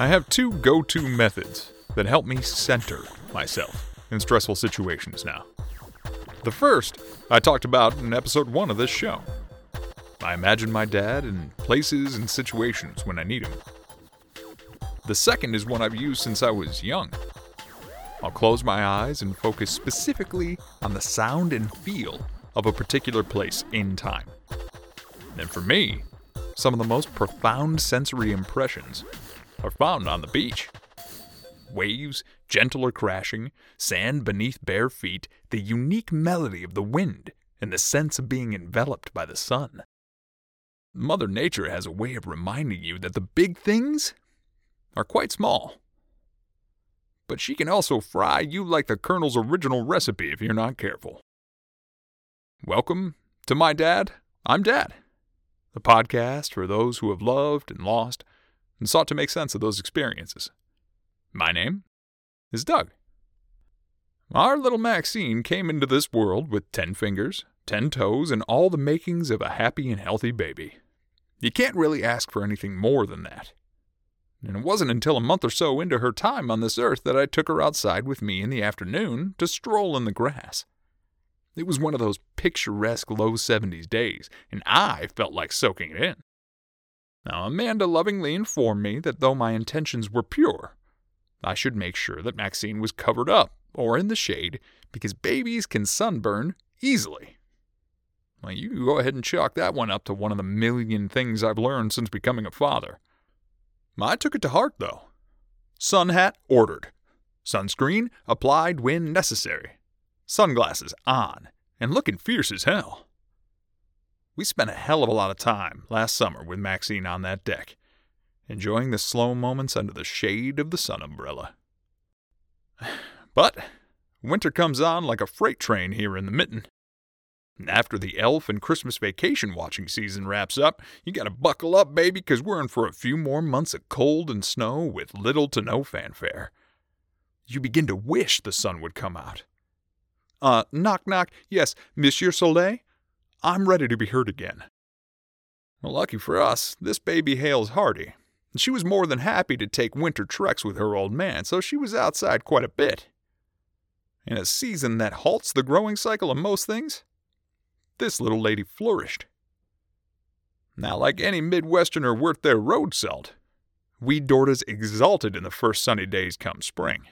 I have two go to methods that help me center myself in stressful situations now. The first, I talked about in episode one of this show. I imagine my dad in places and situations when I need him. The second is one I've used since I was young. I'll close my eyes and focus specifically on the sound and feel of a particular place in time. And for me, some of the most profound sensory impressions are found on the beach. Waves, gentler crashing, sand beneath bare feet, the unique melody of the wind, and the sense of being enveloped by the sun. Mother Nature has a way of reminding you that the big things are quite small. But she can also fry you like the Colonel's original recipe if you're not careful. Welcome to My Dad, I'm Dad, the podcast for those who have loved and lost and sought to make sense of those experiences. My name is Doug. Our little Maxine came into this world with 10 fingers, 10 toes, and all the makings of a happy and healthy baby. You can't really ask for anything more than that. And it wasn't until a month or so into her time on this earth that I took her outside with me in the afternoon to stroll in the grass. It was one of those picturesque low 70s days, and I felt like soaking it in. Now, Amanda lovingly informed me that though my intentions were pure, I should make sure that Maxine was covered up or in the shade because babies can sunburn easily. Well, you go ahead and chalk that one up to one of the million things I've learned since becoming a father. I took it to heart, though. Sun hat ordered. Sunscreen applied when necessary. Sunglasses on, and looking fierce as hell. We spent a hell of a lot of time last summer with Maxine on that deck, enjoying the slow moments under the shade of the sun umbrella. But winter comes on like a freight train here in the mitten. After the elf and Christmas vacation watching season wraps up, you gotta buckle up, baby, because we're in for a few more months of cold and snow with little to no fanfare. You begin to wish the sun would come out. Uh, knock, knock. Yes, Monsieur Soleil? I'm ready to be heard again. Well, lucky for us, this baby hails hearty. She was more than happy to take winter treks with her old man, so she was outside quite a bit. In a season that halts the growing cycle of most things, this little lady flourished. Now, like any Midwesterner worth their road salt, we Dordas exulted in the first sunny days come spring.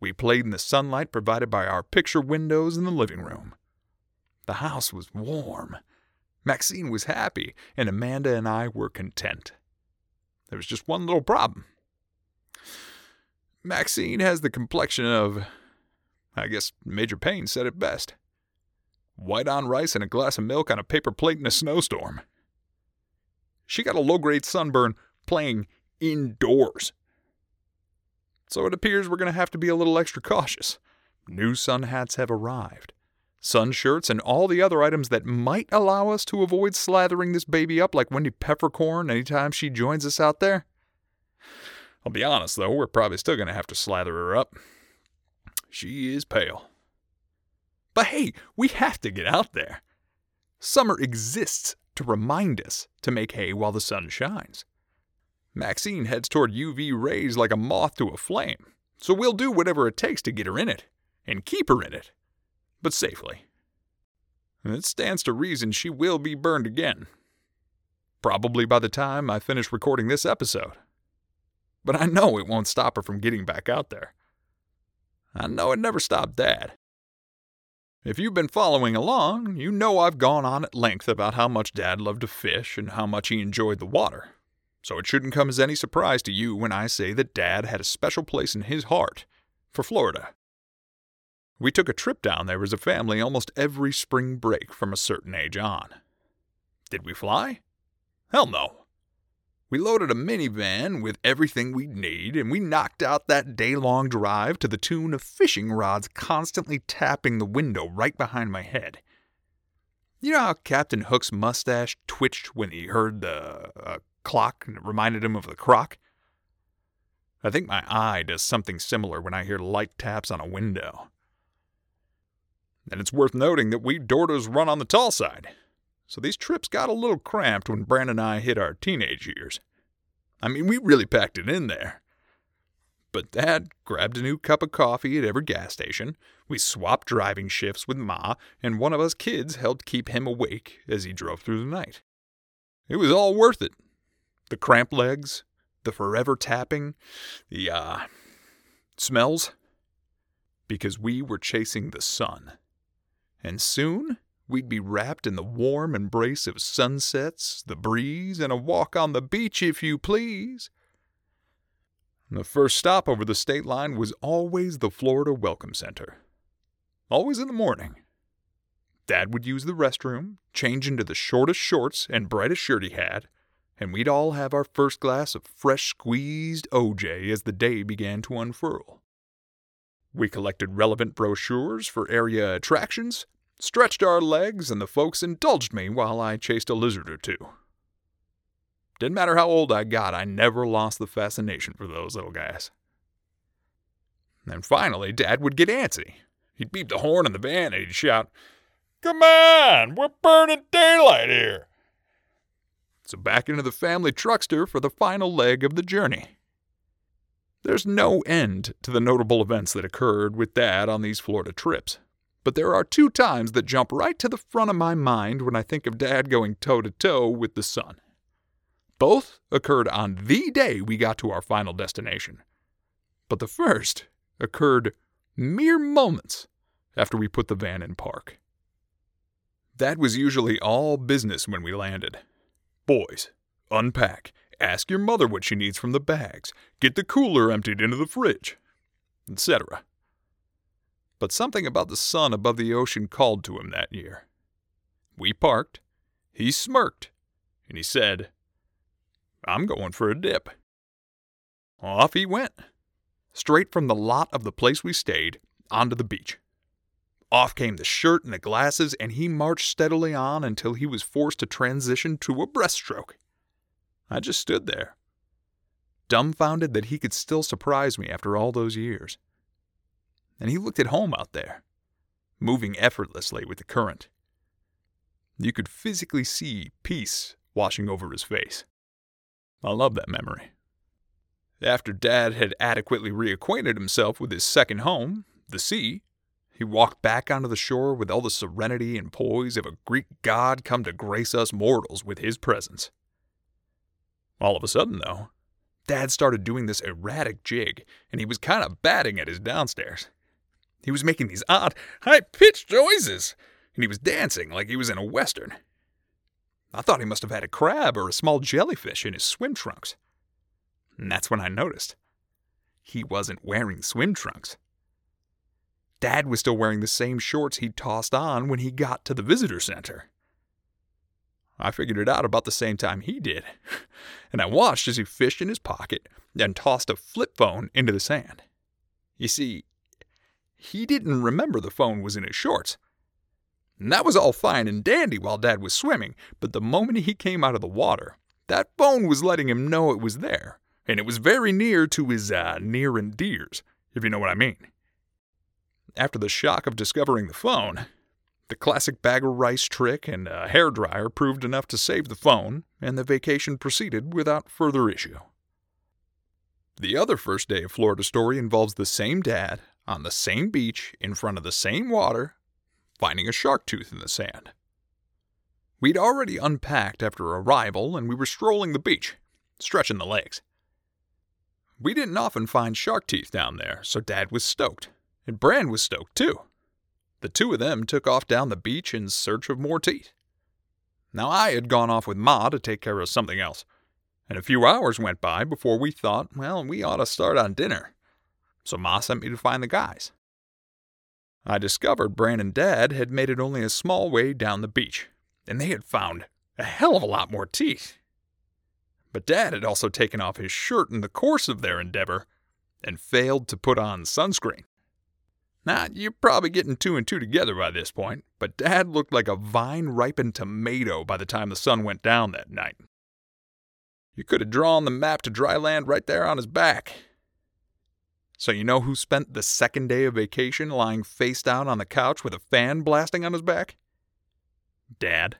We played in the sunlight provided by our picture windows in the living room. The house was warm. Maxine was happy, and Amanda and I were content. There was just one little problem. Maxine has the complexion of, I guess Major Payne said it best white on rice and a glass of milk on a paper plate in a snowstorm. She got a low grade sunburn playing indoors. So it appears we're going to have to be a little extra cautious. New sun hats have arrived. Sun shirts and all the other items that might allow us to avoid slathering this baby up like Wendy Peppercorn anytime she joins us out there. I'll be honest though, we're probably still going to have to slather her up. She is pale. But hey, we have to get out there. Summer exists to remind us to make hay while the sun shines. Maxine heads toward UV rays like a moth to a flame, so we'll do whatever it takes to get her in it, and keep her in it, but safely. It stands to reason she will be burned again. Probably by the time I finish recording this episode. But I know it won't stop her from getting back out there. I know it never stopped Dad. If you've been following along, you know I've gone on at length about how much Dad loved to fish and how much he enjoyed the water. So it shouldn't come as any surprise to you when I say that Dad had a special place in his heart for Florida. We took a trip down there as a family almost every spring break from a certain age on. Did we fly? Hell no. We loaded a minivan with everything we'd need, and we knocked out that day long drive to the tune of fishing rods constantly tapping the window right behind my head. You know how Captain Hook's mustache twitched when he heard the uh, clock and it reminded him of the croc? I think my eye does something similar when I hear light taps on a window. And it's worth noting that we Dordos run on the tall side so these trips got a little cramped when Brandon and I hit our teenage years. I mean, we really packed it in there. But Dad grabbed a new cup of coffee at every gas station. We swapped driving shifts with Ma, and one of us kids helped keep him awake as he drove through the night. It was all worth it. The cramped legs, the forever tapping, the, uh, smells. Because we were chasing the sun. And soon we'd be wrapped in the warm embrace of sunsets, the breeze, and a walk on the beach, if you please. The first stop over the state line was always the Florida Welcome Center. Always in the morning. Dad would use the restroom, change into the shortest shorts and brightest shirt he had, and we'd all have our first glass of fresh squeezed OJ as the day began to unfurl. We collected relevant brochures for area attractions, stretched our legs, and the folks indulged me while I chased a lizard or two. Didn't matter how old I got, I never lost the fascination for those little guys. And finally, Dad would get antsy. He'd beep the horn in the van and he'd shout, Come on, we're burning daylight here. So back into the family truckster for the final leg of the journey. There's no end to the notable events that occurred with Dad on these Florida trips. But there are two times that jump right to the front of my mind when I think of Dad going toe to toe with the sun. Both occurred on the day we got to our final destination. But the first occurred mere moments after we put the van in park. That was usually all business when we landed. Boys, unpack, ask your mother what she needs from the bags, get the cooler emptied into the fridge, etc. But something about the sun above the ocean called to him that year. We parked, he smirked, and he said, I'm going for a dip. Off he went, straight from the lot of the place we stayed onto the beach. Off came the shirt and the glasses, and he marched steadily on until he was forced to transition to a breaststroke. I just stood there, dumbfounded that he could still surprise me after all those years. And he looked at home out there, moving effortlessly with the current. You could physically see peace washing over his face. I love that memory. After Dad had adequately reacquainted himself with his second home, the sea, he walked back onto the shore with all the serenity and poise of a Greek god come to grace us mortals with his presence. All of a sudden, though, Dad started doing this erratic jig, and he was kind of batting at his downstairs. He was making these odd, high pitched noises, and he was dancing like he was in a western. I thought he must have had a crab or a small jellyfish in his swim trunks. And that's when I noticed. He wasn't wearing swim trunks. Dad was still wearing the same shorts he'd tossed on when he got to the visitor center. I figured it out about the same time he did, and I watched as he fished in his pocket and tossed a flip phone into the sand. You see, he didn't remember the phone was in his shorts. And that was all fine and dandy while Dad was swimming, but the moment he came out of the water, that phone was letting him know it was there, and it was very near to his uh, near and dears, if you know what I mean. After the shock of discovering the phone, the classic bag of rice trick and a hair dryer proved enough to save the phone, and the vacation proceeded without further issue. The other first day of Florida story involves the same dad on the same beach in front of the same water finding a shark tooth in the sand. We'd already unpacked after arrival and we were strolling the beach, stretching the legs. We didn't often find shark teeth down there, so Dad was stoked, and Bran was stoked too. The two of them took off down the beach in search of more teeth. Now I had gone off with Ma to take care of something else, and a few hours went by before we thought, well, we ought to start on dinner. So Ma sent me to find the guys. I discovered Bran and Dad had made it only a small way down the beach, and they had found a hell of a lot more teeth. But Dad had also taken off his shirt in the course of their endeavor and failed to put on sunscreen. Now, you're probably getting two and two together by this point, but Dad looked like a vine ripened tomato by the time the sun went down that night. You could have drawn the map to dry land right there on his back. So, you know who spent the second day of vacation lying face down on the couch with a fan blasting on his back? Dad.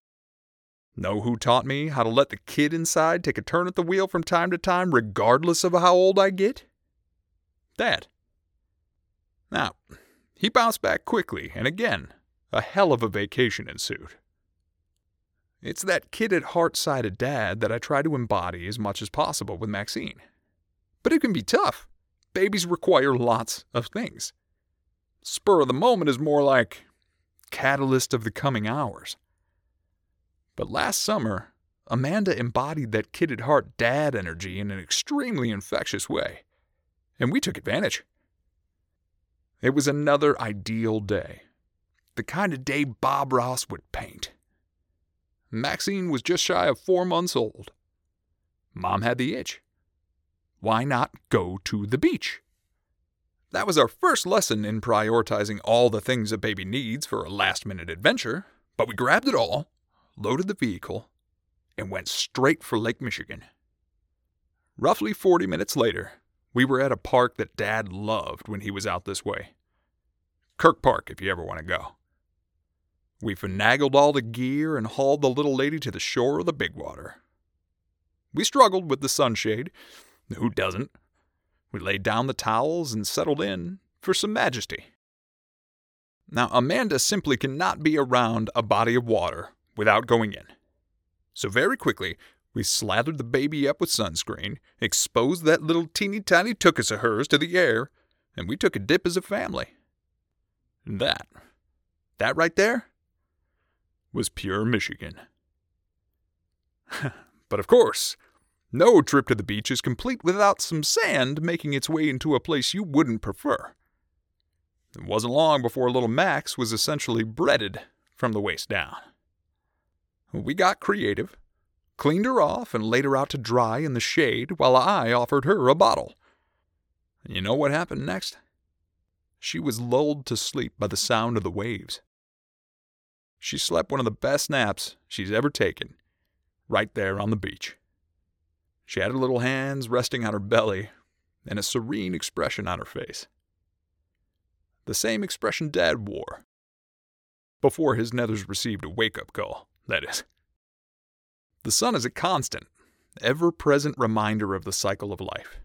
Know who taught me how to let the kid inside take a turn at the wheel from time to time, regardless of how old I get? Dad. Now, he bounced back quickly, and again, a hell of a vacation ensued. It's that kid at heart side of dad that I try to embody as much as possible with Maxine. But it can be tough. Babies require lots of things. Spur of the moment is more like catalyst of the coming hours. But last summer, Amanda embodied that kid at heart dad energy in an extremely infectious way, and we took advantage. It was another ideal day, the kind of day Bob Ross would paint. Maxine was just shy of four months old. Mom had the itch. Why not go to the beach? That was our first lesson in prioritizing all the things a baby needs for a last minute adventure, but we grabbed it all loaded the vehicle, and went straight for Lake Michigan. Roughly 40 minutes later, we were at a park that Dad loved when he was out this way. Kirk Park, if you ever want to go. We finagled all the gear and hauled the little lady to the shore of the big water. We struggled with the sunshade. Who doesn't? We laid down the towels and settled in for some majesty. Now, Amanda simply cannot be around a body of water without going in. So very quickly, we slathered the baby up with sunscreen, exposed that little teeny tiny tuchus of hers to the air, and we took a dip as a family. That, that right there, was pure Michigan. but of course, no trip to the beach is complete without some sand making its way into a place you wouldn't prefer. It wasn't long before little Max was essentially breaded from the waist down. We got creative, cleaned her off, and laid her out to dry in the shade while I offered her a bottle. You know what happened next? She was lulled to sleep by the sound of the waves. She slept one of the best naps she's ever taken, right there on the beach. She had her little hands resting on her belly and a serene expression on her face. The same expression Dad wore before his nethers received a wake up call that is. The sun is a constant, ever present reminder of the cycle of life.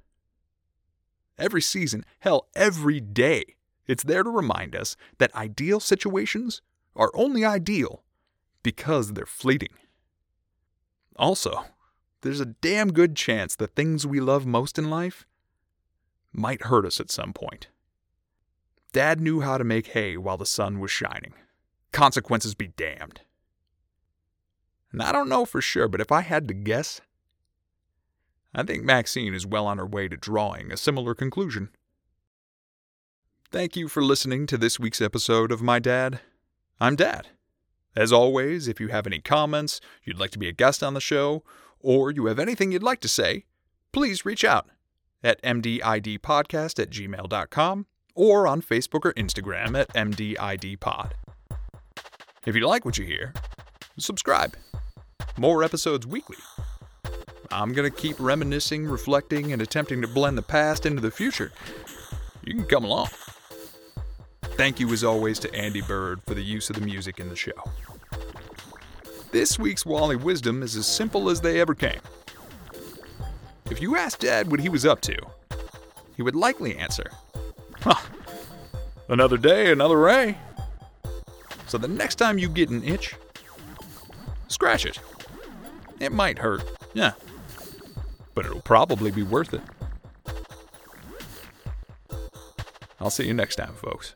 Every season, hell, every day, it's there to remind us that ideal situations are only ideal because they're fleeting. Also, there's a damn good chance the things we love most in life might hurt us at some point. Dad knew how to make hay while the sun was shining. Consequences be damned. And I don't know for sure, but if I had to guess, I think Maxine is well on her way to drawing a similar conclusion. Thank you for listening to this week's episode of My Dad. I'm Dad. As always, if you have any comments, you'd like to be a guest on the show, or you have anything you'd like to say, please reach out at mdidpodcast at gmail.com or on Facebook or Instagram at mdidpod. If you like what you hear, subscribe more episodes weekly. I'm going to keep reminiscing, reflecting, and attempting to blend the past into the future. You can come along. Thank you, as always, to Andy Bird for the use of the music in the show. This week's Wally Wisdom is as simple as they ever came. If you asked Dad what he was up to, he would likely answer, Huh, another day, another ray. So the next time you get an itch, scratch it. It might hurt, yeah. But it'll probably be worth it. I'll see you next time, folks.